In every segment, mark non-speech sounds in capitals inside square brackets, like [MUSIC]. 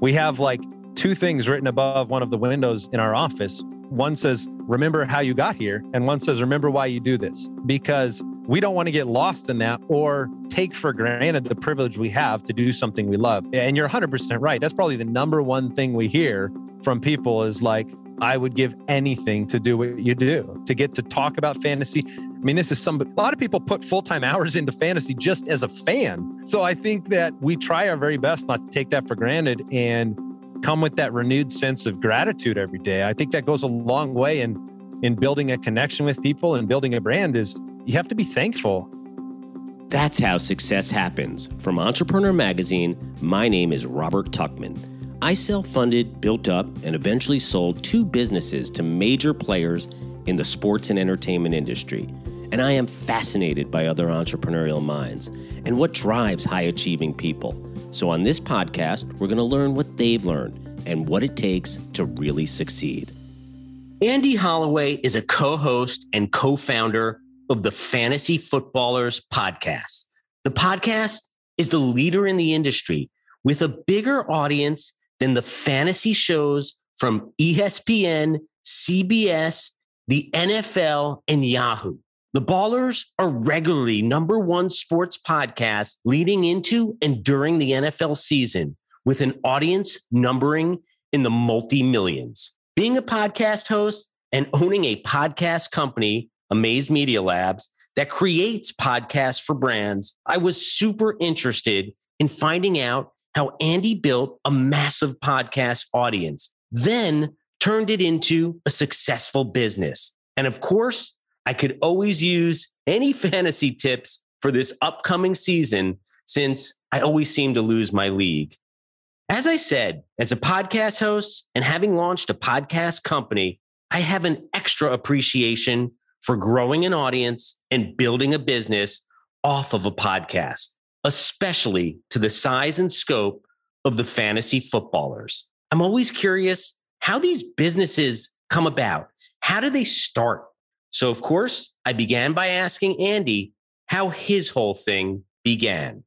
We have like two things written above one of the windows in our office. One says, Remember how you got here. And one says, Remember why you do this. Because we don't want to get lost in that or take for granted the privilege we have to do something we love. And you're 100% right. That's probably the number one thing we hear from people is like, I would give anything to do what you do, to get to talk about fantasy. I mean, this is some, a lot of people put full time hours into fantasy just as a fan. So I think that we try our very best not to take that for granted and come with that renewed sense of gratitude every day. I think that goes a long way in, in building a connection with people and building a brand is you have to be thankful. That's how success happens. From Entrepreneur Magazine, my name is Robert Tuchman. I self funded, built up, and eventually sold two businesses to major players in the sports and entertainment industry. And I am fascinated by other entrepreneurial minds and what drives high achieving people. So, on this podcast, we're going to learn what they've learned and what it takes to really succeed. Andy Holloway is a co host and co founder of the Fantasy Footballers podcast. The podcast is the leader in the industry with a bigger audience than the fantasy shows from ESPN, CBS, the NFL, and Yahoo. The Ballers are regularly number one sports podcast leading into and during the NFL season with an audience numbering in the multi millions. Being a podcast host and owning a podcast company Amaze Media Labs, that creates podcasts for brands, I was super interested in finding out how Andy built a massive podcast audience, then turned it into a successful business. And of course, I could always use any [LAUGHS] fantasy tips for this upcoming season since I always seem to lose my league. As I said, as a podcast host and having launched a podcast company, I have an extra appreciation for growing an audience and building a business off of a podcast, especially to the size and scope of the fantasy footballers. I'm always curious how these businesses come about. How do they start? So, of course, I began by asking Andy how his whole thing began.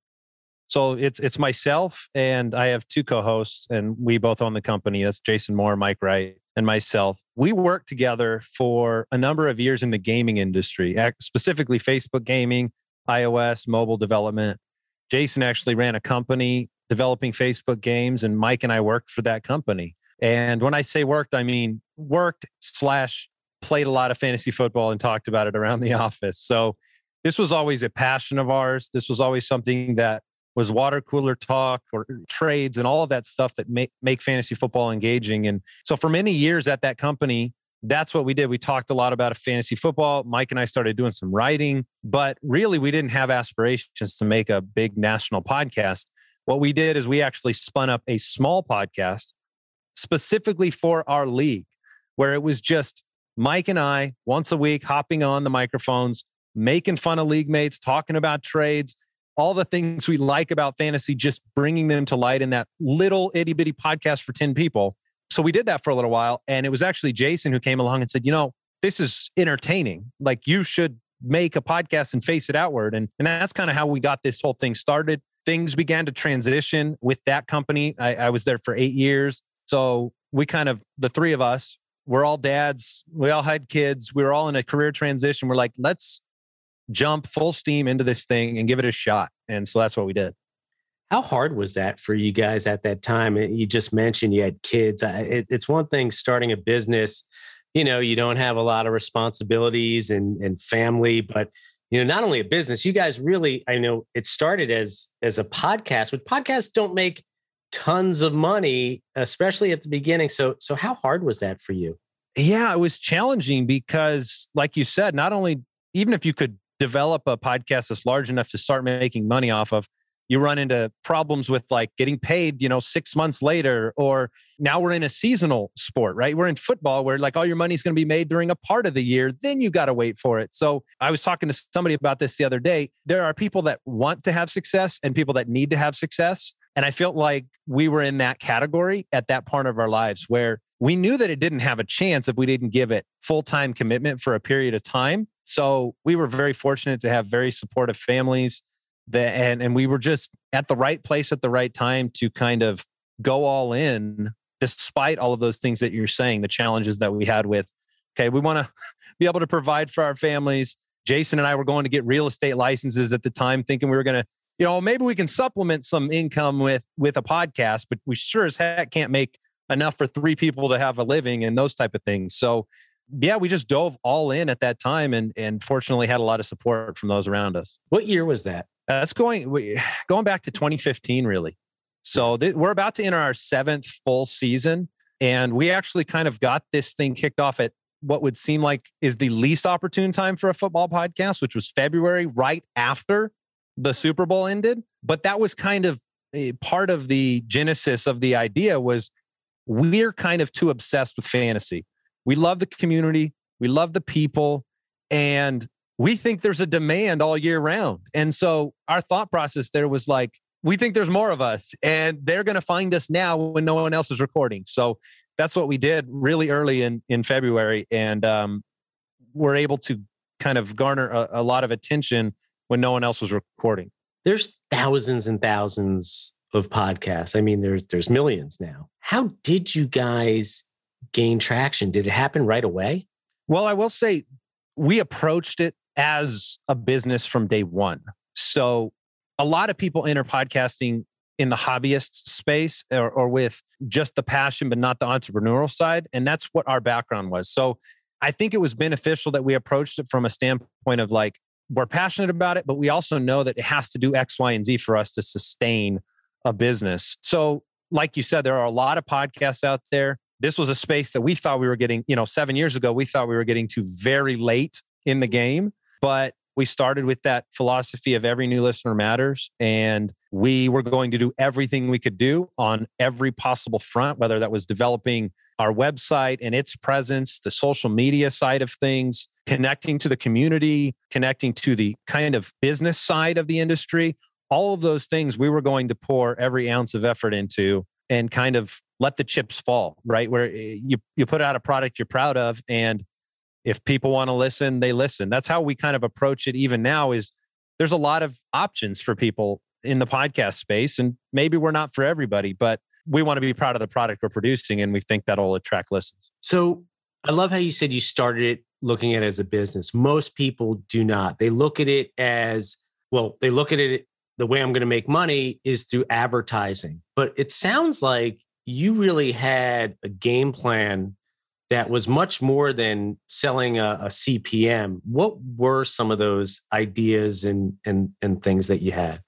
So it's it's myself and I have two co-hosts and we both own the company. That's Jason Moore, Mike Wright and myself, we worked together for a number of years in the gaming industry, specifically Facebook gaming, iOS, mobile development. Jason actually ran a company developing Facebook games, and Mike and I worked for that company. And when I say worked, I mean worked slash played a lot of fantasy football and talked about it around the [LAUGHS] office. So this was always a passion of ours. This was always something that was water cooler talk or trades and all of that stuff that make, make fantasy football engaging. And so for many years at that company, that's what we did. We talked a lot about a fantasy football. Mike and I started doing some writing, but really we didn't have aspirations to make a big national podcast. What we did is we actually spun up a small podcast specifically for our league, where it was just Mike and I once a week hopping on the microphones, making fun of league mates, talking about trades, all the things we like about fantasy, just bringing them to light in that little itty bitty podcast for 10 people. So we did that for a little while. And it was actually Jason who came along and said, you know, this is entertaining. Like you should make a podcast and face it outward. And, and that's kind of how we got this whole thing started. Things began to transition with that company. I, I was there for eight years. So we kind of, the three of us, we're all dads. We all had kids. We were all in a career transition. We're like, let's jump full steam into this thing and give it a shot. And so that's what we did. How hard was that for you guys at that time? You just mentioned you had kids. It's one thing starting a business, you know, you don't have a lot of responsibilities and, and family, but you know, not only a business, you guys really, I know it started as as a podcast, but podcasts don't make tons of money, especially at the beginning. So so how hard was that for you? Yeah, it was challenging because like you said, not only even if you could develop a podcast that's large enough to start making money off of you run into problems with like getting paid you know six months later or now we're in a seasonal sport right we're in football where like all your money's going to be made during a part of the year then you got to wait for it so i was talking to somebody about this the other day there are people that want to have success and people that need to have success and i felt like we were in that category at that part of our lives where we knew that it didn't have a chance if we didn't give it full-time commitment for a period of time so we were very fortunate to have very supportive families that, and, and we were just at the right place at the right time to kind of go all in despite all of those things that you're saying, the challenges that we had with, okay, we want to [LAUGHS] be able to provide for our families. Jason and I were going to get real estate licenses at the time, thinking we were going to, you know, maybe we can supplement some income with with a podcast, but we sure as heck can't make enough for three people to have a living and those type of things. So yeah, we just dove all in at that time and and fortunately had a lot of support from those around us. What year was that? Uh, that's going going back to 2015 really. So th- we're about to enter our seventh full season, and we actually kind of got this thing kicked off at what would seem like is the least opportune time for a football podcast, which was February, right after the Super Bowl ended. But that was kind of a part of the genesis of the idea was we're kind of too obsessed with fantasy. We love the community, we love the people, and we think there's a demand all year round. And so our thought process there was like, we think there's more of us and they're going to find us now when no one else is recording. So that's what we did really early in, in February. And um, we're able to kind of garner a, a lot of attention when no one else was recording. There's thousands and thousands of podcasts. I mean, there's there's millions now. How did you guys gain traction? Did it happen right away? Well, I will say we approached it as a business from day one. So a lot of people enter podcasting in the hobbyist space or, or with just the passion, but not the entrepreneurial side. And that's what our background was. So I think it was beneficial that we approached it from a standpoint of like, we're passionate about it, but we also know that it has to do X, Y, and Z for us to sustain a business. So, like you said, there are a lot of podcasts out there. This was a space that we thought we were getting, you know, seven years ago, we thought we were getting to very late in the game. But we started with that philosophy of every new listener matters. And we were going to do everything we could do on every possible front, whether that was developing our website and its presence, the social media side of things, connecting to the community, connecting to the kind of business side of the industry. All of those things we were going to pour every ounce of effort into and kind of let the chips fall, right? Where eh, you, you put out a product you're proud of and if people want to listen they listen. That's how we kind of approach it even now is there's a lot of options for people in the podcast space and maybe we're not for everybody but we want to be proud of the product we're producing and we think that'll attract listens. So i love how you said you started it looking at it as a business. Most people do not. They look at it as well they look at it the way i'm going to make money is through advertising. But it sounds like you really had a game plan that was much more than selling a, a, CPM. What were some of those ideas and and and things that you had?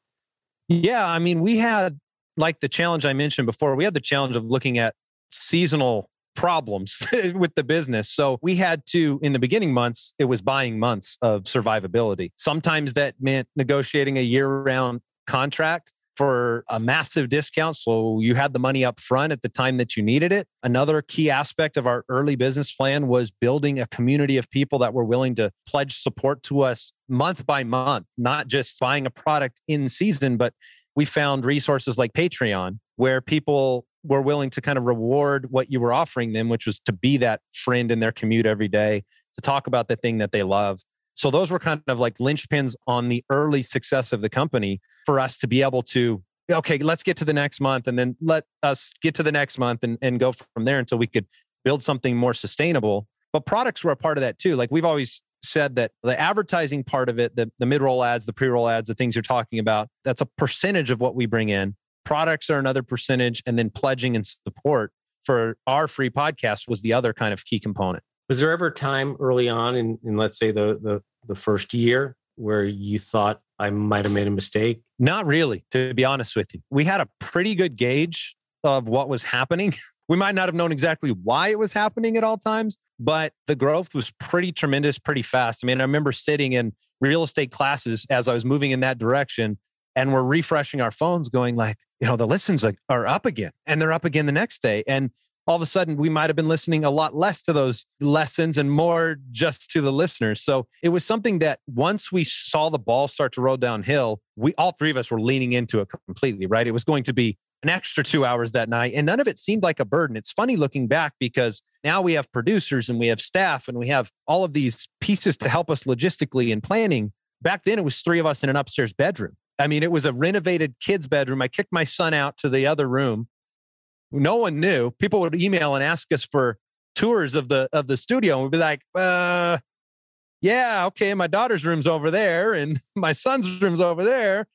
Yeah, I mean, we had like the challenge I mentioned before. We had the challenge of looking at seasonal problems [LAUGHS] with the business. So we had to, in the beginning months, it was buying months of survivability. Sometimes that meant negotiating a year round contract for a massive discount. So you had the money up front at the time that you needed it. Another key aspect of our early business plan was building a community of people that were willing to pledge support to us month by month, not just buying a product in season, but we found resources like Patreon where people were willing to kind of reward what you were offering them, which was to be that friend in their commute every day, to talk about the thing that they love. So those were kind of like linchpins on the early success of the company for us to be able to, okay, let's get to the next month and then let us get to the next month and, and go from there until we could build something more sustainable. But products were a part of that too. Like we've always said that the advertising part of it, the, the mid roll ads, the pre roll ads, the things you're talking about, that's a percentage of what we bring in. Products are another percentage. And then pledging and support for our free podcast was the other kind of key component. Was there ever a time early on in, in let's say the, the the first year where you thought I might have made a mistake? Not really, to be honest with you. We had a pretty good gauge of what was happening. [LAUGHS] We might not have known exactly why it was happening at all times, but the growth was pretty tremendous, pretty fast. I mean, I remember sitting in real estate classes as I was moving in that direction and we're refreshing our phones going like, you know, the listens are up again and they're up again the next day. And all of a sudden we might have been listening a lot less to those lessons and more just to the listeners. So it was something that once we saw the ball start to roll downhill, we all three of us were leaning into it completely, right? It was going to be an extra two hours that night. And none of it seemed like a burden. It's funny looking back because now we have producers and we have staff and we have all of these pieces to help us logistically in planning. Back then, it was three of us in an upstairs bedroom. I mean, it was a renovated kid's bedroom. I kicked my son out to the other room no one knew. People would email and ask us for tours of the of the studio, and we'd be like, uh, yeah, okay, my daughter's room's over there, and [LAUGHS] my son's room's over there.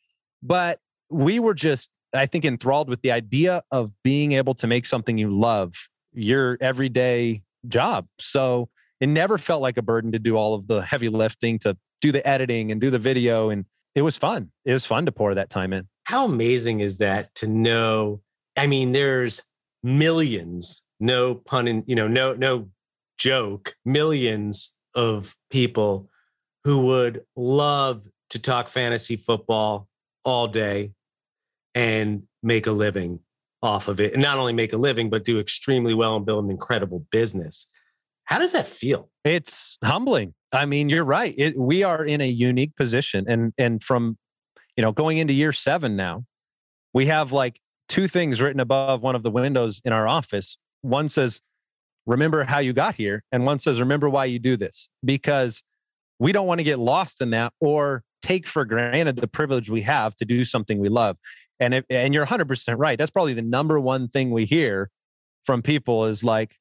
But we were just, I think, enthralled with the idea of being able to make something you love your everyday job. So it never felt like a burden to do all of the heavy lifting, to do the editing and do the video. And it was fun. It was fun to pour that time in. How amazing is that to know? I mean, there's millions, no pun in, you know, no, no joke, millions of people who would love to talk fantasy football all day and make a living off of it. And not only make a living, but do extremely well and build an incredible business. How does that feel? It's humbling. I mean, you're right. It, we are in a unique position. And and from, you know, going into year seven now, we have like two things written above one of the windows in our office. One says, remember how you got here. And one says, remember why you do this. Because we don't want to get lost in that or take for granted the privilege we have to do something we love. And if, and you're 100% right. That's probably the number one thing we hear from people is like,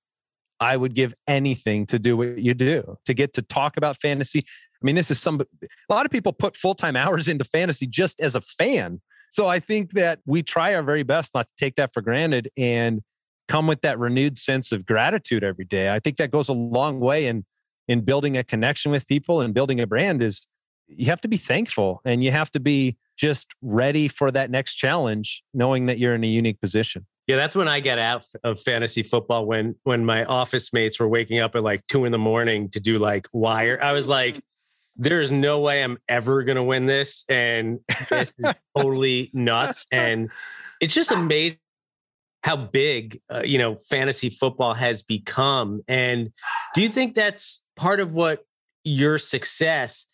I would give anything to do what you do, to get to talk about fantasy. I mean, this is some, a lot of people put full time hours into fantasy just as a fan. So I think that we try our very best not to take that for granted and come with that renewed sense of gratitude every day. I think that goes a long way in in building a connection with people and building a brand is you have to be thankful and you have to be just ready for that next challenge knowing that you're in a unique position. Yeah, that's when I get out of fantasy football when when my office mates were waking up at like two in the morning to do like wire. I was like, there's no way I'm ever gonna win this. And [LAUGHS] this is totally nuts. And it's just amazing how big uh, you know fantasy football has become and do you think that's part of what your success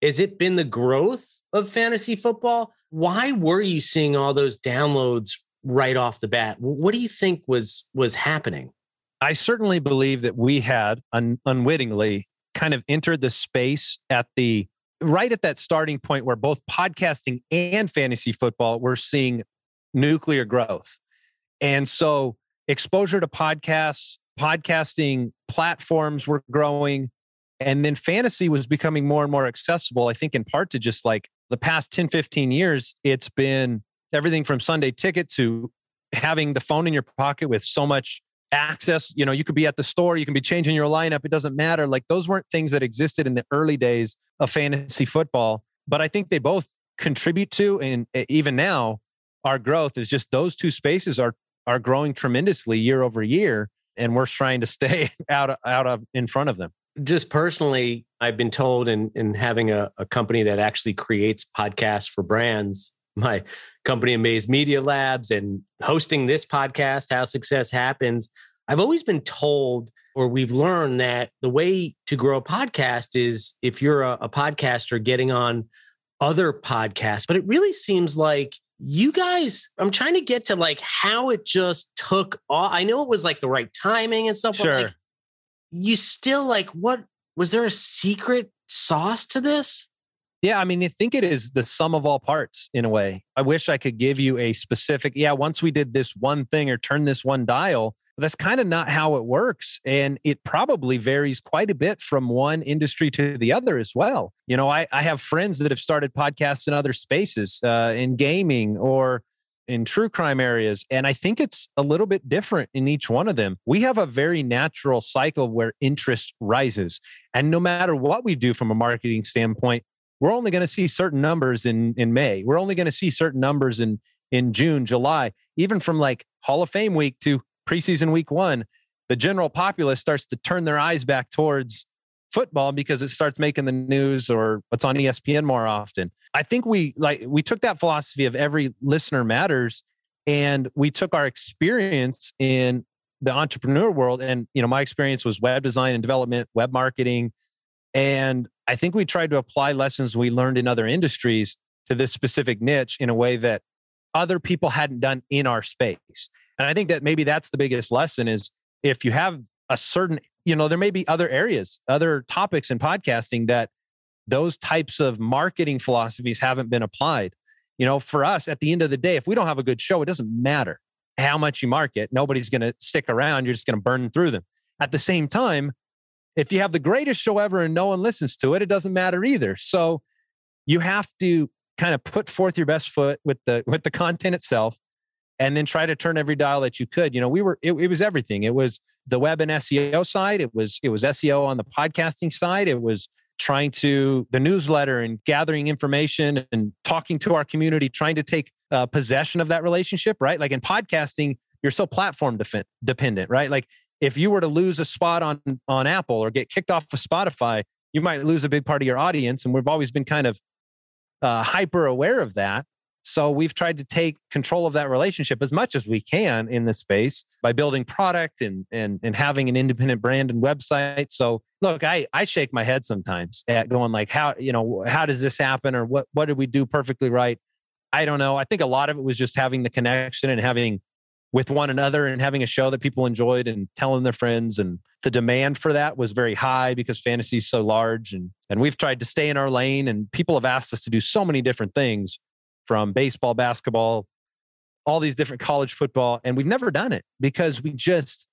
has it been the growth of fantasy football why were you seeing all those downloads right off the bat what do you think was was happening i certainly believe that we had un- unwittingly kind of entered the space at the right at that starting point where both podcasting and fantasy football were seeing nuclear growth and so exposure to podcasts, podcasting platforms were growing. And then fantasy was becoming more and more accessible. I think in part to just like the past 10, 15 years, it's been everything from Sunday ticket to having the phone in your pocket with so much access. You know, you could be at the store, you can be changing your lineup. It doesn't matter. Like those weren't things that existed in the early days of fantasy football. But I think they both contribute to, and even now, our growth is just those two spaces are are growing tremendously year over year and we're trying to [LAUGHS] stay out of, out of in front of them just personally i've been told in, in having a, a company that actually creates podcasts for brands my company amaze media labs and hosting this podcast how success happens i've always been told or we've learned that the way to grow a podcast is if you're a, a podcaster getting on other podcasts but it really seems like you guys i'm trying to get to like how it just took off i know it was like the right timing and stuff sure. but like you still like what was there a secret sauce to this yeah i mean i think it is the sum of all parts in a way i wish i could give you a specific yeah once we did this one thing or turn this one dial that's kind of not how it works. And it probably varies quite a bit from one industry to the other as well. You know, I, I have friends that have started podcasts in other spaces, uh, in gaming or in true crime areas. And I think it's a little bit different in each one of them. We have a very natural cycle where interest rises. And no matter what we do from a marketing standpoint, we're only going to see certain numbers in, in May. We're only going to see certain numbers in, in June, July, even from like Hall of Fame week to preseason week one, the general populace starts to turn their eyes back towards football because it starts making the news or what's on ESPN more often. I think we like we took that philosophy of every listener matters and we took our experience in the entrepreneur world and you know my experience was web design and development, web marketing and I think we tried to apply lessons we learned in other industries to this specific niche in a way that other people hadn't done in our space. And I think that maybe that's the biggest lesson is if you have a certain, you know, there may be other areas, other topics in podcasting that those types of marketing philosophies haven't been applied. You know, for us at the end of the day, if we don't have a good show, it doesn't matter. how much you market. Nobody's going to stick around. You're just going to burn through them. At the same time, if you have the greatest show ever and no one listens to it, it doesn't matter either. So you have to kind of put forth your best foot with the with the content itself and then try to turn every dial that you could. You know, we were it, it, was everything. It was the web and SEO side. It was it was SEO on the podcasting side. It was trying to the newsletter and gathering information and talking to our community, trying to take uh, possession of that relationship. Right, like in podcasting, you're so platform dependent. Right, like if you were to lose a spot on on Apple or get kicked off of Spotify, you might lose a big part of your audience. And we've always been kind of uh, hyper aware of that. So we've tried to take control of that relationship as much as we can in this space by building product and and and having an independent brand and website. So look, I I shake my head sometimes at going like how you know how does this happen or what what did we do perfectly right? I don't know. I think a lot of it was just having the connection and having with one another and having a show that people enjoyed and telling their friends. And the demand for that was very high because fantasy is so large and and we've tried to stay in our lane. And people have asked us to do so many different things from baseball basketball all these different college football and we've never done it because we just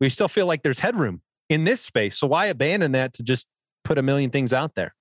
we still feel like there's headroom in this space. So why abandon that to just put a million things out there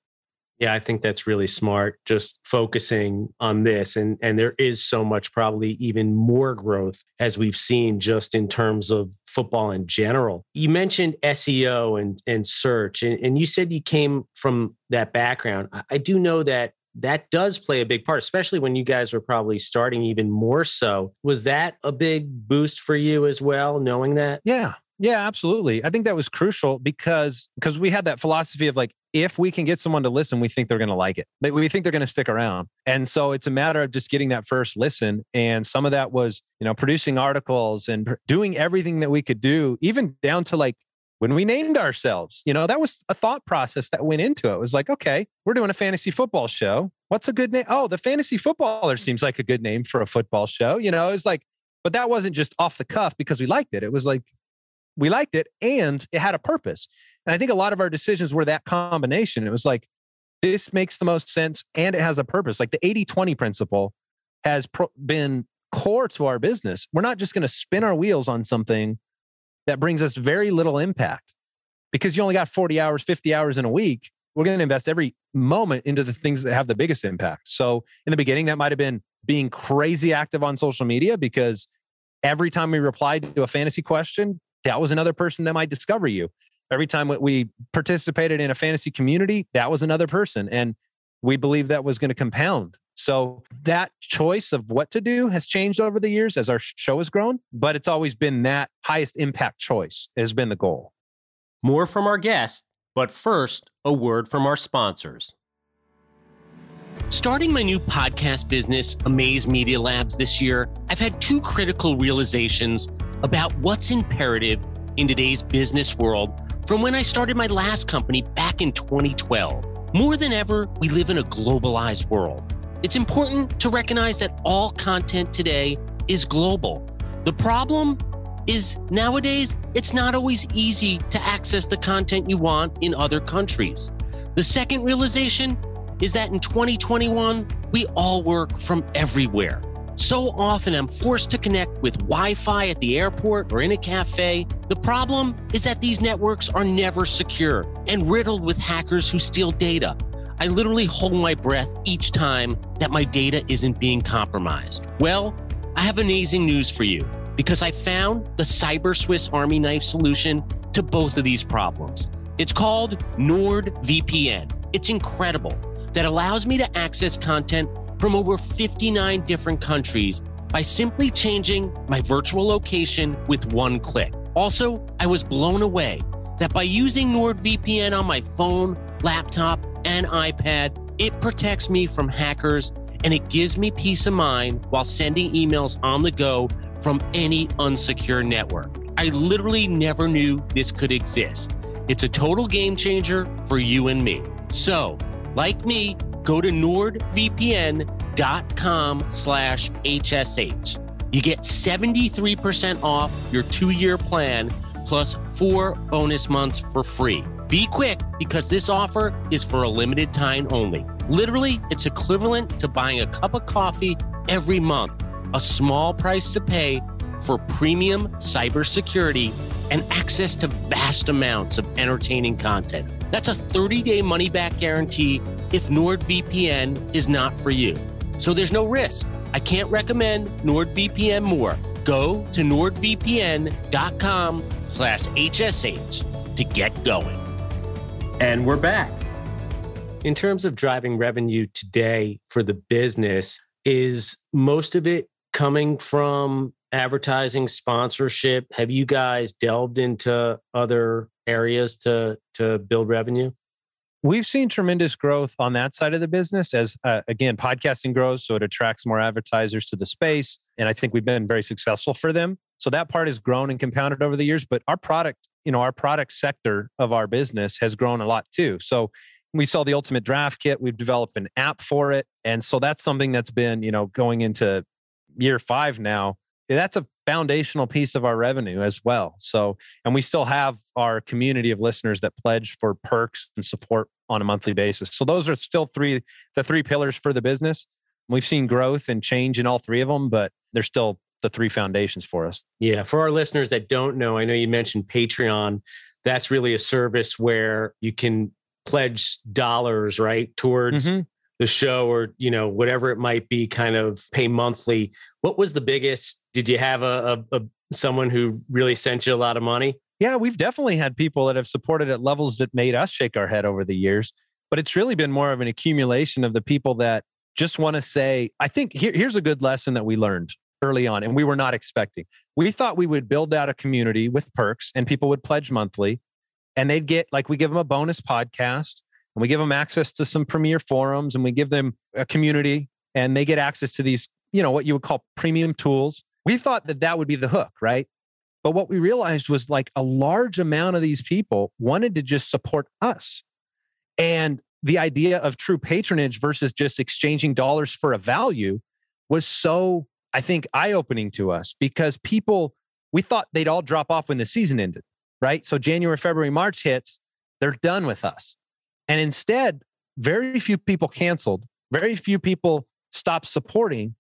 yeah, I think that's really smart. Just focusing on this, and and there is so much, probably even more growth as we've seen just in terms of football in general. You mentioned SEO and and search, and, and you said you came from that background. I, I do know that that does play a big part, especially when you guys were probably starting even more so. Was that a big boost for you as well, knowing that? Yeah, yeah, absolutely. I think that was crucial because because we had that philosophy of like if we can get someone to listen, we think they're going to like it. We think they're going to stick around. And so it's a matter of just getting that first listen and some of that was, you know, producing articles and doing everything that we could do even down to like when we named ourselves. You know, that was a thought process that went into it. It was like, okay, we're doing a fantasy football show. What's a good name? Oh, the fantasy footballer seems like a good name for a football show. You know, it's like but that wasn't just off the cuff because we liked it. It was like we liked it and it had a purpose. And I think a lot of our decisions were that combination. It was like, this makes the most sense and it has a purpose. Like the 80 20 principle has pro- been core to our business. We're not just going to spin our wheels on something that brings us very little impact because you only got 40 hours, 50 hours in a week. We're going to invest every moment into the things that have the biggest impact. So in the beginning, that might have been being crazy active on social media because every time we replied to a fantasy question, that was another person that might discover you. Every time we participated in a fantasy community, that was another person. And we believe that was going to compound. So that choice of what to do has changed over the years as our show has grown, but it's always been that highest impact choice has been the goal. More from our guest, but first, a word from our sponsors. Starting my new podcast business, Amaze Media Labs, this year, I've had two critical realizations about what's imperative in today's business world from when I started my last company back in 2012. More than ever, we live in a globalized world. It's important to recognize that all content today is global. The problem is nowadays, it's not always easy to access the content you want in other countries. The second realization is that in 2021, we all work from everywhere. So often I'm forced to connect with Wi Fi at the airport or in a cafe. The problem is that these networks are never secure and riddled with hackers who steal data. I literally hold my breath each time that my data isn't being compromised. Well, I have amazing news for you because I found the Cyber Swiss Army knife solution to both of these problems. It's called NordVPN. It's incredible that allows me to access content from over 59 different countries by simply changing my virtual location with one click. Also, I was blown away that by using NordVPN on my phone, laptop, and iPad, it protects me from hackers and it gives me peace of mind while sending emails on the go from any unsecure network. I literally never knew this could exist. It's a total game changer for you and me. So, like me, go to nordvpn.com slash HSH. You get 73% off your two-year plan plus four bonus months for free. Be quick because this offer is for a limited time only. Literally, it's equivalent to buying a cup of coffee every month, a small price to pay for premium cybersecurity and access to vast amounts of entertaining content. That's a 30 day money back guarantee if NordVPN is not for you. So there's no risk. I can't recommend NordVPN more. Go to nordvpn.com slash HSH to get going. And we're back. In terms of driving revenue today for the business, is most of it coming from advertising sponsorship? Have you guys delved into other areas to to build revenue? We've seen tremendous growth on that side of the business as uh, again podcasting grows so it attracts more advertisers to the space and I think we've been very successful for them. So that part has grown and compounded over the years, but our product, you know, our product sector of our business has grown a lot too. So we sell the ultimate draft kit, we've developed an app for it and so that's something that's been, you know, going into year 5 now that's a foundational piece of our revenue as well. So, and we still have our community of listeners that pledge for perks and support on a monthly basis. So those are still three the three pillars for the business. We've seen growth and change in all three of them, but they're still the three foundations for us. Yeah, for our listeners that don't know, I know you mentioned Patreon. That's really a service where you can pledge dollars, right, towards mm-hmm the show or you know whatever it might be kind of pay monthly. What was the biggest? Did you have a, a, a, someone who really sent you a lot of money? Yeah we've definitely had people that have supported at levels that made us shake our head over the years but it's really been more of an accumulation of the people that just want to say i think here, here's a good lesson that we learned early on and we were not expecting. We thought we would build out a community with perks and people would pledge monthly and they'd get like we give them a bonus podcast and we give them access to some premier forums and we give them a community and they get access to these, you know, what you would call premium tools. We thought that that would be the hook, right? But what we realized was like a large amount of these people wanted to just support us. And the idea of true patronage versus just exchanging dollars for a value was so, I think, eye opening to us because people, we thought they'd all drop off when the season ended, right? So January, February, March hits, they're done with us. And instead, very few people canceled, very few people stopped supporting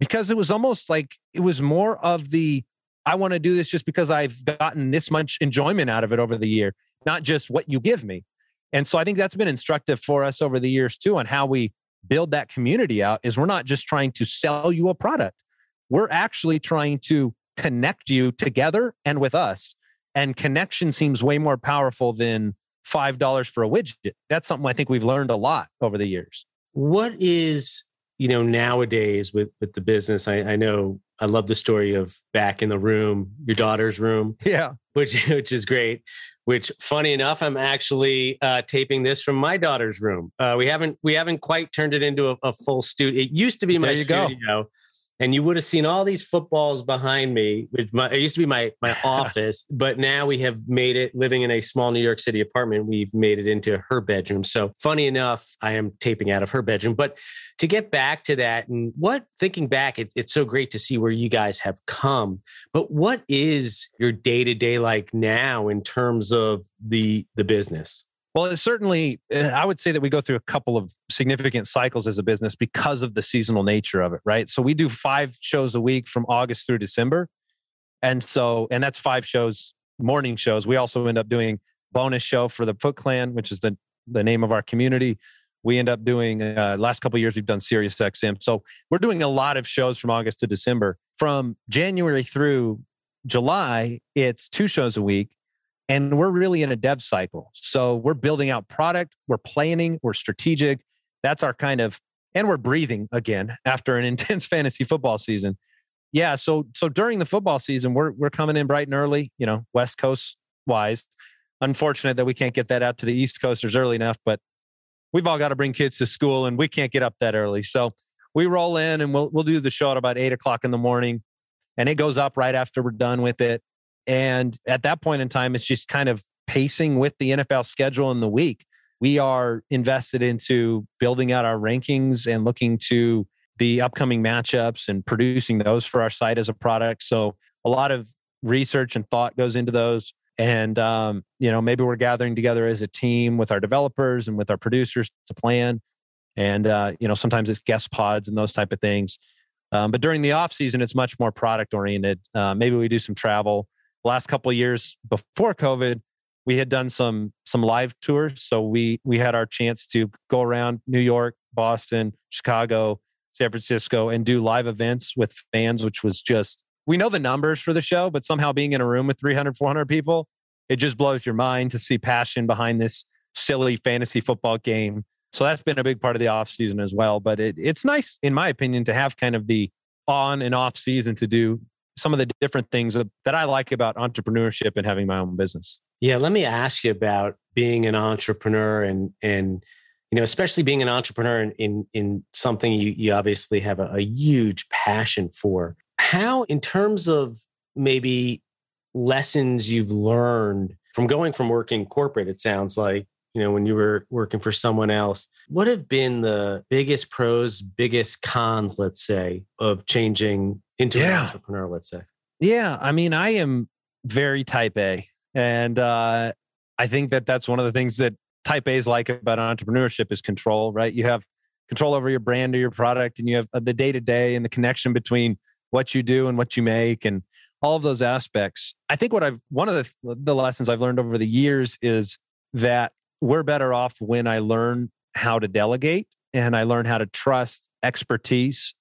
because it was almost like it was more of the I want to do this just because I've gotten this much enjoyment out of it over the year, not just what you give me. And so I think that's been instructive for us over the years too on how we build that community out is we're not just trying to sell you a product. We're actually trying to connect you together and with us. And connection seems way more powerful than $5 for a widget. That's something I think we've learned a lot over the years. What is, you know, nowadays with with the business, I, I know I love the story of back in the room, your daughter's room. [LAUGHS] Yeah. Which which is great. Which funny enough, I'm actually uh, taping this from my daughter's room. Uh, we haven't we haven't quite turned it into a, a full studio. It used to be my studio. Go and you would have seen all these footballs behind me. Which my, it used to be my my [LAUGHS] office, but now we have made it. Living in a small New York City apartment, we've made it into her bedroom. So funny enough, I am taping out of her bedroom. But to get back to that, and what thinking back, it, it's so great to see where you guys have come. But what is your day to day like now in terms of the the business? Well, it's certainly, eh, I would say that we go through a couple of significant cycles as a business because of the seasonal nature of it, right? So we do five shows a week from August through December. And so, and that's five shows, morning shows. We also end up doing bonus show for the Foot Clan, which is the, the name of our community. We end up doing, uh, last couple years, we've done Sirius XM. So we're doing a lot of shows from August to December. From January through July, it's two shows a week and we're really in a dev cycle. So we're building out product, we're planning, we're strategic. That's our kind of, and we're breathing again after an [LAUGHS] intense fantasy football season. Yeah. So, so during the football season, we're, we're coming in bright and early, you know, West Coast wise. Unfortunate that we can't get that out to the East Coasters early enough, but we've all got to bring kids to school and we can't get up that early. So we roll in and we'll, we'll do the show at about eight o'clock in the morning and it goes up right after we're done with it. And at that point in time, it's just kind of pacing with the NFL schedule in the week. We are invested into building out our rankings and looking to the upcoming matchups and producing those for our site as a product. So a lot of research and thought goes into those. And um, you know, maybe we're gathering together as a team with our developers and with our producers to plan. And uh, you know, sometimes it's guest pods and those type of things. Um, but during the off season, it's much more product oriented. Uh, maybe we do some travel. Last couple of years before COVID, we had done some some live tours, so we we had our chance to go around New York, Boston, Chicago, San Francisco, and do live events with fans, which was just we know the numbers for the show, but somehow being in a room with 300, 400 people, it just blows your mind to see passion behind this silly fantasy football game. So that's been a big part of the off season as well. But it, it's nice, in my opinion, to have kind of the on and off season to do some of the different things that I like about entrepreneurship and having my own business. Yeah, let me ask you about being an entrepreneur and and you know, especially being an entrepreneur in in, in something you you obviously have a, a huge passion for. How, in terms of maybe lessons you've learned from going from working corporate, it sounds like you know, when you were working for someone else, what have been the biggest pros, biggest cons, let's say, of changing into yeah. an entrepreneur, let's say? Yeah. I mean, I am very type A. And uh, I think that that's one of the things that type A's like about entrepreneurship is control, right? You have control over your brand or your product, and you have uh, the day to day and the connection between what you do and what you make and all of those aspects. I think what I've, one of the, the lessons I've learned over the years is that we're better off when I learn how to delegate and I learn how to trust expertise.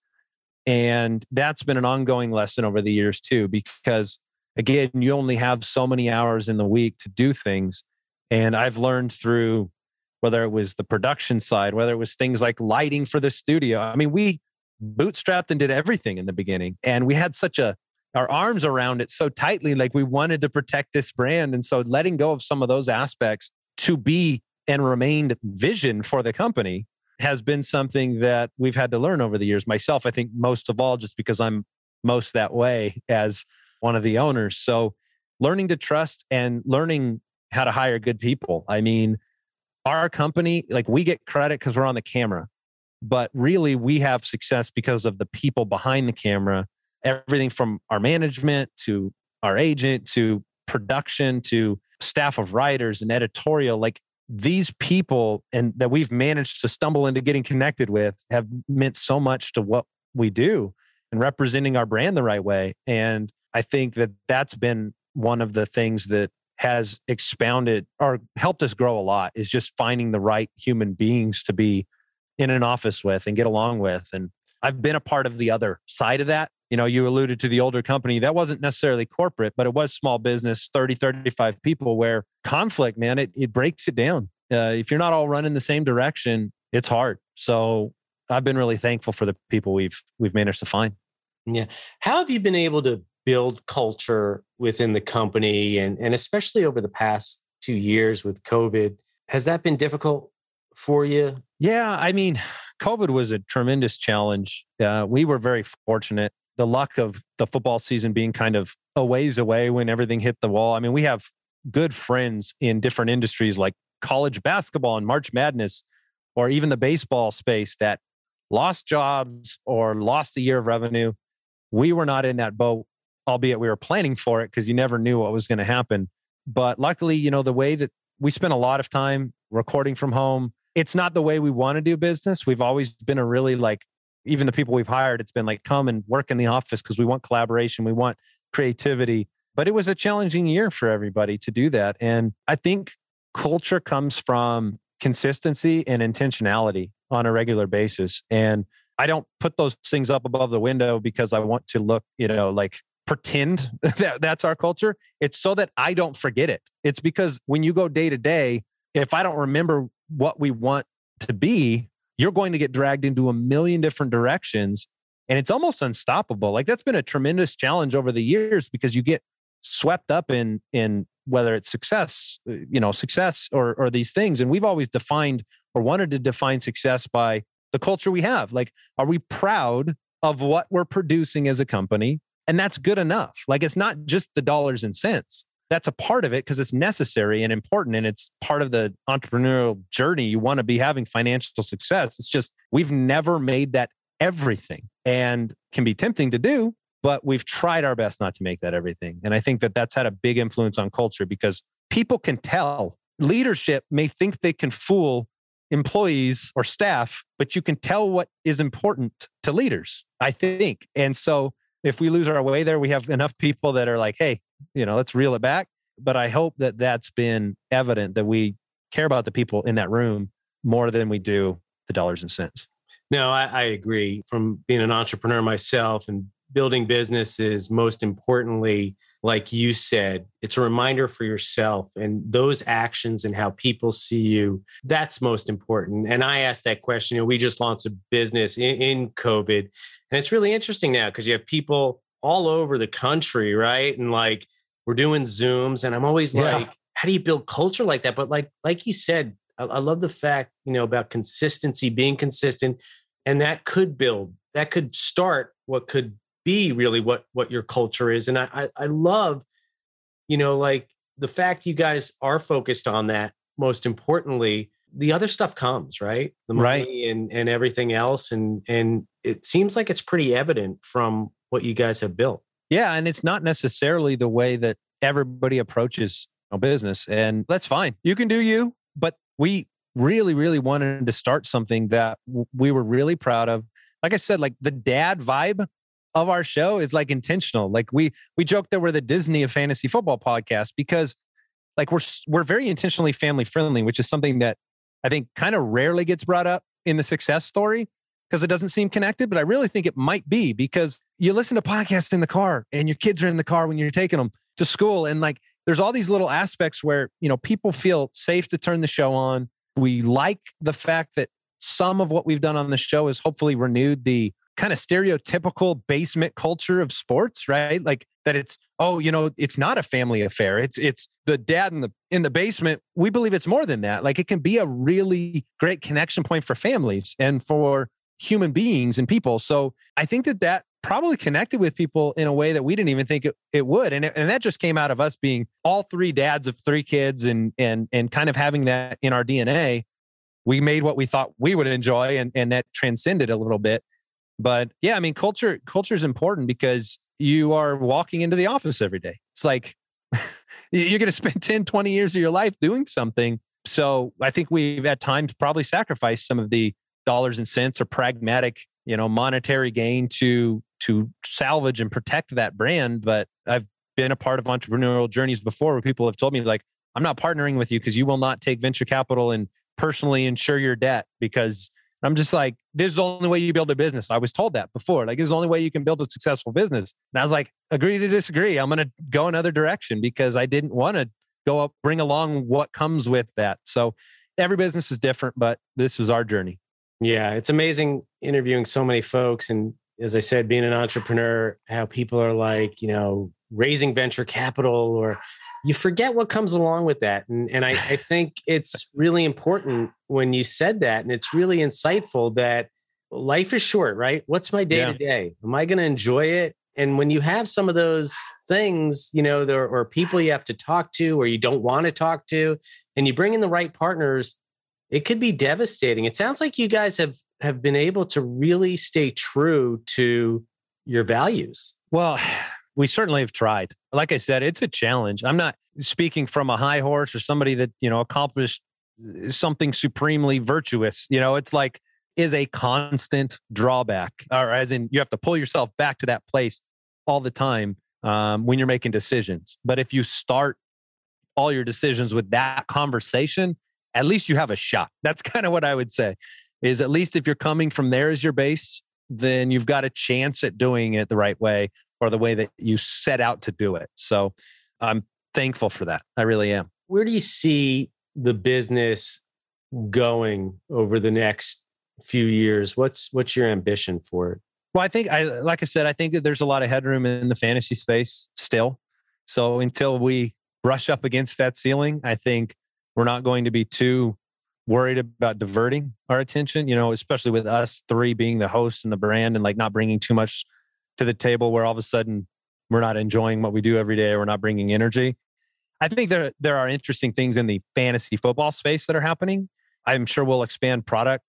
And that's been an ongoing lesson over the years too, because again, you only have so many hours in the week to do things. And I've learned through whether it was the production side, whether it was things like lighting for the studio. I mean, we bootstrapped and did everything in the beginning. And we had such a, our arms around it so tightly, like we wanted to protect this brand. And so letting go of some of those aspects to be and remained vision for the company has been something that we've had to learn over the years. Myself, I think most of all, just because I'm most that way as one of the owners. So learning to trust and learning how to hire good people. I mean, our company, like we get credit because we're on the camera, but really we have success because of the people behind the camera. Everything from our management to our agent to production to staff of writers and editorial like these people and that we've managed to stumble into getting connected with have meant so much to what we do and representing our brand the right way. And i think that that's been one of the things that has expounded or helped us grow a lot is just finding the right human beings to be in an office with and get along with. And i've been a part of the other side of that you know you alluded to the older company that wasn't necessarily corporate but it was small business 30 35 people where conflict man it, it breaks it down. Uh, if you're not all running the same direction it's hard. So i've been really thankful for the people we've we've managed to find. Yeah. How have you been able to build culture within the company and and especially over the past two years with covid? Has that been difficult for you? Yeah i mean [SIGHS] covid was a tremendous challenge. Uh, we were very fortunate the luck of the football season being kind of a ways away when everything hit the wall. I mean, we have good friends in different industries like college basketball and March Madness, or even the baseball space that lost jobs or lost a year of revenue. We were not in that boat, albeit we were planning for it because you never knew what was going to happen. But luckily, you know, the way that we spent a lot of time recording from home, it's not the way we want to do business. We've always been a really like even the people we've hired, it's been like come and work in the office because we want collaboration, we want creativity. But it was a challenging year for everybody to do that. And I think culture comes from consistency and intentionality on a regular basis. And I don't put those things up above the window because I want to look, you know, like pretend [LAUGHS] that that's our culture. It's so that I don't forget it. It's because when you go day to day, if I don't remember what we want to be, you're going to get dragged into a million different directions and it's almost unstoppable. Like that's been a tremendous challenge over the years because you get swept up in in whether it's success uh, you know success or or these things. And we've always defined or wanted to define success by the culture we have. Like are we proud of what we're producing as a company? And that's good enough. Like it's not just the dollars and cents that's a part of it because it's necessary and important and it's part of the entrepreneurial journey. You want to be having financial success. It's just we've never made that everything and can be tempting to do but we've tried our best not to make that everything. And i think that that's had a big influence on culture because people can tell. Leadership may think they can fool employees or staff, but you can tell what is important to leaders, I think. And so if we lose our way there, we have enough people that are like, hey, you know, let's reel it back. But I hope that that's been evident that we care about the people in that room more than we do the dollars and cents. No, I, I agree. From being an entrepreneur myself and building businesses, most importantly, like you said, it's a reminder for yourself and those actions and how people see you. That's most important. And I asked that question. You know, we just launched a business in, in COVID, and it's really interesting now because you have people all over the country, right? And like we're doing Zooms, and I'm always yeah. like, how do you build culture like that? But like, like you said, I, I love the fact, you know, about consistency, being consistent, and that could build, that could start what could be really what what your culture is and I, I i, love you know like the fact you guys are focused on that most importantly the other stuff comes right the money right. and and everything else and and it seems like it's pretty evident from what you guys have built yeah and it's not necessarily the way that everybody approaches business and that's fine you can do you but we really really wanted to start something that we were really proud of like i said like the dad vibe of our show is like intentional. Like we we joke that we're the Disney of fantasy football podcast because like we're we're very intentionally family friendly, which is something that I think kind of rarely gets brought up in the success story because it doesn't seem connected, but I really think it might be because you listen to podcasts in the car and your kids are in the car when you're taking them to school and like there's all these little aspects where, you know, people feel safe to turn the show on. We like the fact that some of what we've done on the show has hopefully renewed the kind of stereotypical basement culture of sports, right? Like that it's oh, you know, it's not a family affair. It's it's the dad in the in the basement. We believe it's more than that. Like it can be a really great connection point for families and for human beings and people. So I think that that probably connected with people in a way that we didn't even think it, it would. And, it, and that just came out of us being all three dads of three kids and and and kind of having that in our DNA. We made what we thought we would enjoy and, and that transcended a little bit. But yeah, I mean, culture culture is important because you are walking into the office every day. It's like [LAUGHS] you're going to spend 10, 20 years of your life doing something. So I think we've at times probably sacrificed some of the dollars and cents or pragmatic, you know, monetary gain to to salvage and protect that brand. But I've been a part of entrepreneurial journeys before where people have told me like, I'm not partnering with you because you will not take venture capital and personally insure your debt because I'm just like, this is the only way you build a business. I was told that before. Like, this is the only way you can build a successful business. And I was like, agree to disagree. I'm going to go another direction because I didn't want to go up, bring along what comes with that. So every business is different, but this is our journey. Yeah, it's amazing interviewing so many folks. And as I said, being an entrepreneur, how people are like, you know, raising venture capital or you forget what comes along with that. And, and I, I [LAUGHS] think it's really important when you said that. And it's really insightful that life is short, right? What's my day to day? Am I going to enjoy it? And when you have some of those things, you know, there or people you have to talk to or you don't want to talk to, and you bring in the right partners, it could be devastating. It sounds like you guys have have been able to really stay true to your values. Well, [SIGHS] we certainly have tried. Like I said, it's a challenge. I'm not speaking from a high horse or somebody that, you know, accomplished uh, something supremely virtuous. You know, it's like is a constant drawback, or as in you have to pull yourself back to that place all the time um, when you're making decisions. But if you start all your decisions with that conversation, at least you have a shot. [LAUGHS] That's kind of what I would say. Is at least if you're coming from there as your base, then you've got a chance at doing it the right way or the way that you set out to do it. So I'm thankful for that. I really am. Where do you see the business going over the next few years? What's what's your ambition for it? Well, I think I like I said, I think that there's a lot of headroom in the fantasy space still. So until we brush up against that ceiling, I think we're not going to be too worried about diverting our attention, you know, especially with us three being the host and the brand and like not bringing too much to the table where all of a sudden we're not enjoying what we do every day. We're not bringing energy. I think there, there are interesting things in the fantasy football space that are happening. I'm sure we'll expand product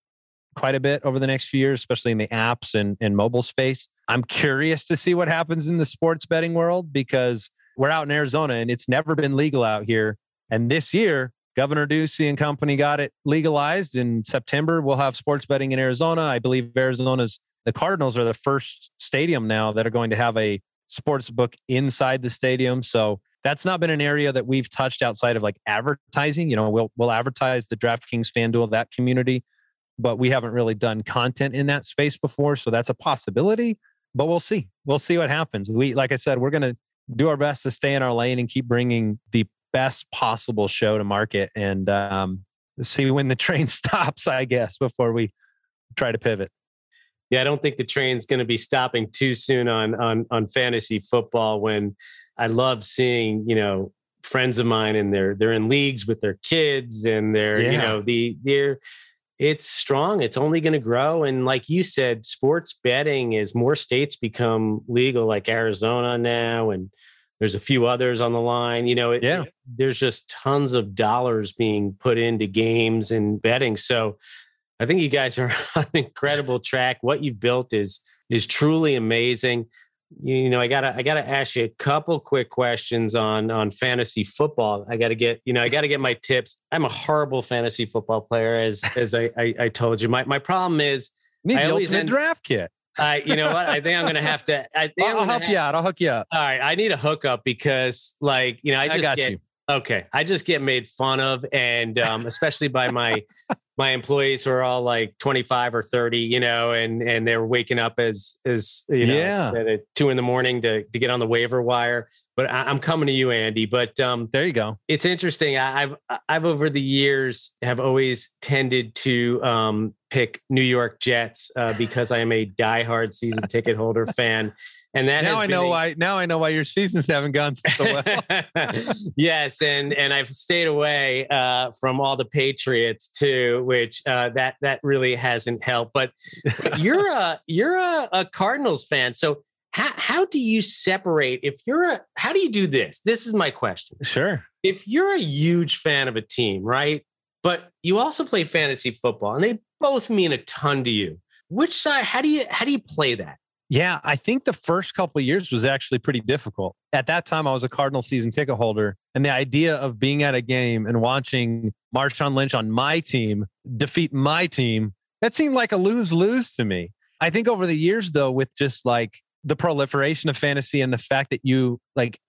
quite a bit over the next few years, especially in the apps and, and mobile space. I'm curious to see what happens in the sports betting world because we're out in Arizona and it's never been legal out here. And this year, Governor Ducey and company got it legalized in September. We'll have sports betting in Arizona. I believe Arizona's the Cardinals are the first stadium now that are going to have a sports book inside the stadium. So that's not been an area that we've touched outside of like advertising. You know, we'll we'll advertise the DraftKings FanDuel that community, but we haven't really done content in that space before. So that's a possibility. But we'll see. We'll see what happens. We like I said, we're gonna do our best to stay in our lane and keep bringing the best possible show to market and um, see when the [LAUGHS] train stops, I guess, before we try to pivot. Yeah, I don't think the train's going to be stopping too soon on on on fantasy football. When I love seeing, you know, friends of mine and they're they're in leagues with their kids and they're yeah. you know the they're it's strong. It's only going to grow. And like you said, sports betting is more states become legal, like Arizona now, and there's a few others on the line. You know, it, yeah. there's just tons of dollars being put into games and betting. So I think you guys are [LAUGHS] on an incredible track. What you've built is is truly amazing. You know, I gotta I gotta ask you a couple quick questions on on fantasy football. I gotta get you know I gotta get my tips. I'm a horrible fantasy football player, as as I I, I told you. My my problem is need I the ultimate end, draft kit. I, you know what? I think I'm going to have to. I think I'll, I'll help have, you out. I'll hook you up. All right, I need a hookup because, like, you know, I just I get you. okay. I just get made fun of, and um, especially by my [LAUGHS] my employees who are all like 25 or 30, you know, and and they're waking up as as you know yeah. at two in the morning to to get on the waiver wire. But I, am coming to you, Andy. But um, there you go. It's interesting. I, I've I've over the years have always tended to um, pick New York Jets uh, [LAUGHS] because I am a diehard season ticket holder fan. And that now I know a, why. Now I know why your seasons haven't gone so [LAUGHS] well. [LAUGHS] yes, and and I've stayed away uh, from all the Patriots too, which uh, that that really hasn't helped. But, but you're a you're a, a Cardinals fan, so how how do you separate if you're a how do you do this? This is my question. Sure. If you're a huge fan of a team, right? But you also play fantasy football, and they both mean a ton to you. Which side? How do you how do you play that? Yeah, I think the first couple of years was actually pretty difficult. At that time, I was a Cardinal season ticket holder, and the idea of being at a game and watching Marshawn Lynch on my team defeat my team that seemed like a lose lose to me. I think over the years, though, with just like the proliferation of fantasy and the fact that you like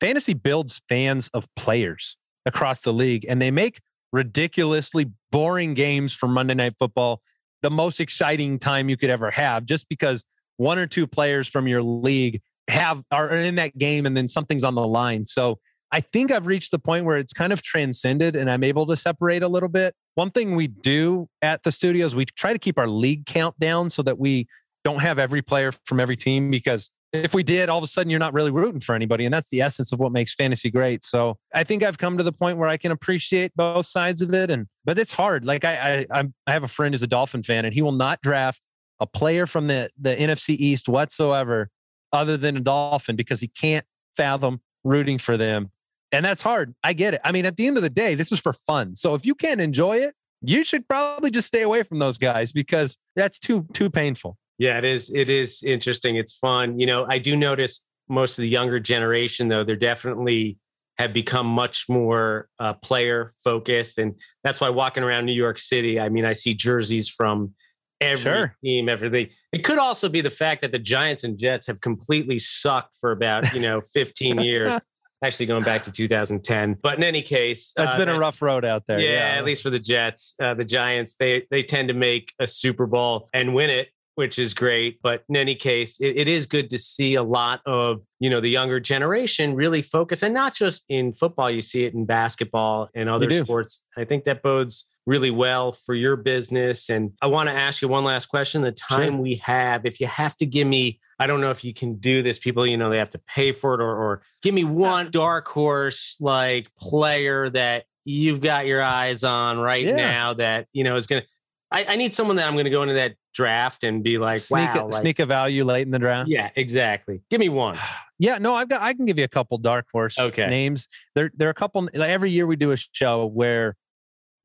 fantasy builds fans of players across the league, and they make ridiculously boring games for Monday Night Football the most exciting time you could ever have, just because one or two players from your league have are in that game and then something's on the line. So I think I've reached the point where it's kind of transcended and I'm able to separate a little bit. One thing we do at the studios, we try to keep our league count down so that we don't have every player from every team because if we did, all of a sudden you're not really rooting for anybody. And that's the essence of what makes fantasy great. So I think I've come to the point where I can appreciate both sides of it. And but it's hard. Like I I, I have a friend who's a Dolphin fan and he will not draft a player from the, the NFC East whatsoever other than a Dolphin because he can't fathom rooting for them. And that's hard. I get it. I mean, at the end of the day, this is for fun. So if you can't enjoy it, you should probably just stay away from those guys because that's too too painful. Yeah, it is. It is interesting. It's fun. You know, I do notice most of the younger generation, though, they're definitely have become much more uh, player focused, and that's why walking around New York City, I mean, I see jerseys from every sure. team, everything. It could also be the fact that the Giants and Jets have completely sucked for about, you know, [LAUGHS] 15 years. Actually, going back to 2010. But in any case, that's uh, been a rough road out there. Yeah, yeah. at least for the Jets. Uh, the Giants, they they tend to make a Super Bowl and win it which is great. But in any case, it, it is good to see a lot of, you know, the younger generation really focus and not just in football, you see it in basketball and other sports. I think that bodes really well for your business. And I want to ask you one last question. The time sure. we have, if you have to give me, I don't know if you can do this. People, you know, they have to pay for it or, or give me one dark horse like player that you've got your eyes on right yeah. now that, you know, is going to, I, need someone that I'm going to go into that draft and be like, sneak wow, a, like, sneak a value late in the draft. Yeah, exactly. Give me one. [SIGHS] Yeah, no, I've got. I can give you a couple dark horse okay. names. There, there are a couple. Like every year we do a show where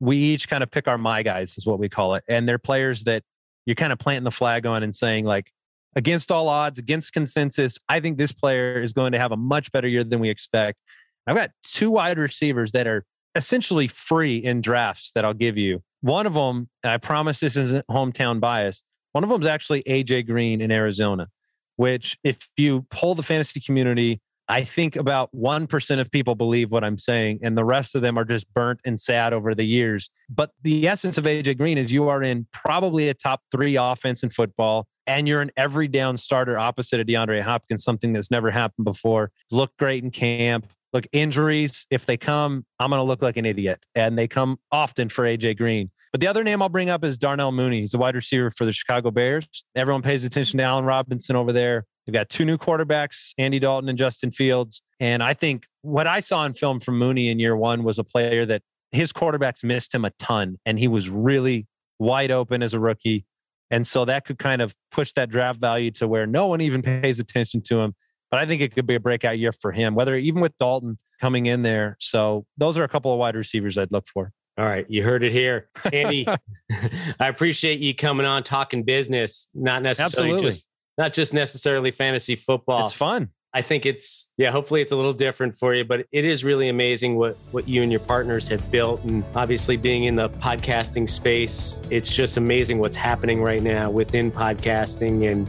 we each kind of pick our my guys, is what we call it, and they're players that you're kind of planting the flag on and saying like, against all odds, against consensus, I think this player is going to have a much better year than we expect. I've got two wide receivers that are essentially free in drafts that I'll give you. One of them, I promise this isn't hometown bias. One of them is actually AJ Green in Arizona, which if you poll the fantasy community, I think about 1% of people believe what I'm saying, and the rest of them are just burnt and sad over the years. But the essence of AJ Green is you are in probably a top three offense in football, and you're an every down starter opposite of DeAndre Hopkins, something that's never happened before. Look great in camp. Look, injuries, if they come, I'm going to look like an idiot. And they come often for AJ Green. But the other name I'll bring up is Darnell Mooney. He's a wide receiver for the Chicago Bears. Everyone pays attention to Allen Robinson over there. They've got two new quarterbacks, Andy Dalton and Justin Fields. And I think what I saw in film from Mooney in year one was a player that his quarterbacks missed him a ton. And he was really wide open as a rookie. And so that could kind of push that draft value to where no one even pays attention to him. But I think it could be a breakout year for him, whether even with Dalton coming in there. So those are a couple of wide receivers I'd look for. All right, you heard it here, Andy. [LAUGHS] [LAUGHS] I appreciate you coming on talking business, not necessarily Absolutely. just not just necessarily fantasy football. It's fun. I think it's yeah. Hopefully, it's a little different for you, but it is really amazing what what you and your partners have built, and obviously being in the podcasting space, it's just amazing what's happening right now within podcasting. And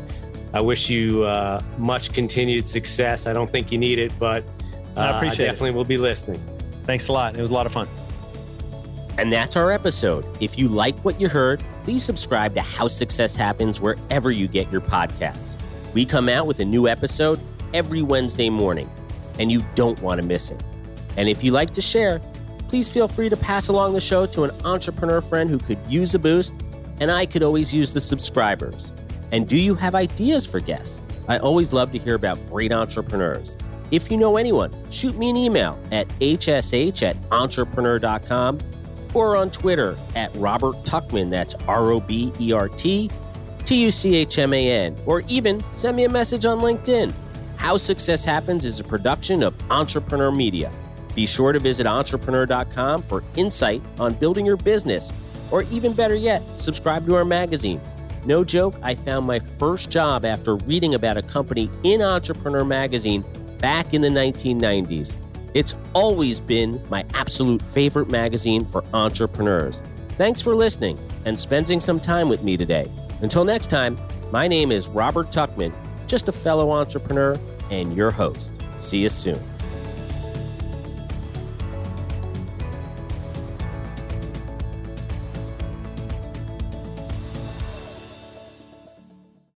I wish you uh, much continued success. I don't think you need it, but uh, I appreciate. I definitely it. will be listening. Thanks a lot. It was a lot of fun. And that's our episode. If you like what you heard, please subscribe to How Success Happens wherever you get your podcasts. We come out with a new episode every Wednesday morning, and you don't want to miss it. And if you like to share, please feel free to pass along the show to an entrepreneur friend who could use a boost, and I could always use the subscribers. And do you have ideas for guests? I always love to hear about great entrepreneurs. If you know anyone, shoot me an email at hsh at entrepreneur.com or on Twitter at Robert Tuchman. That's R O B E R T T U C H M A N. Or even send me a message on LinkedIn. How Success Happens is a production of Entrepreneur Media. Be sure to visit entrepreneur.com for insight on building your business, or even better yet, subscribe to our magazine. No joke, I found my first job after reading about a company in Entrepreneur Magazine back in the 1990s. It's always been my absolute favorite magazine for entrepreneurs. Thanks for listening and spending some time with me today. Until next time, my name is Robert Tuchman, just a fellow entrepreneur and your host. See you soon.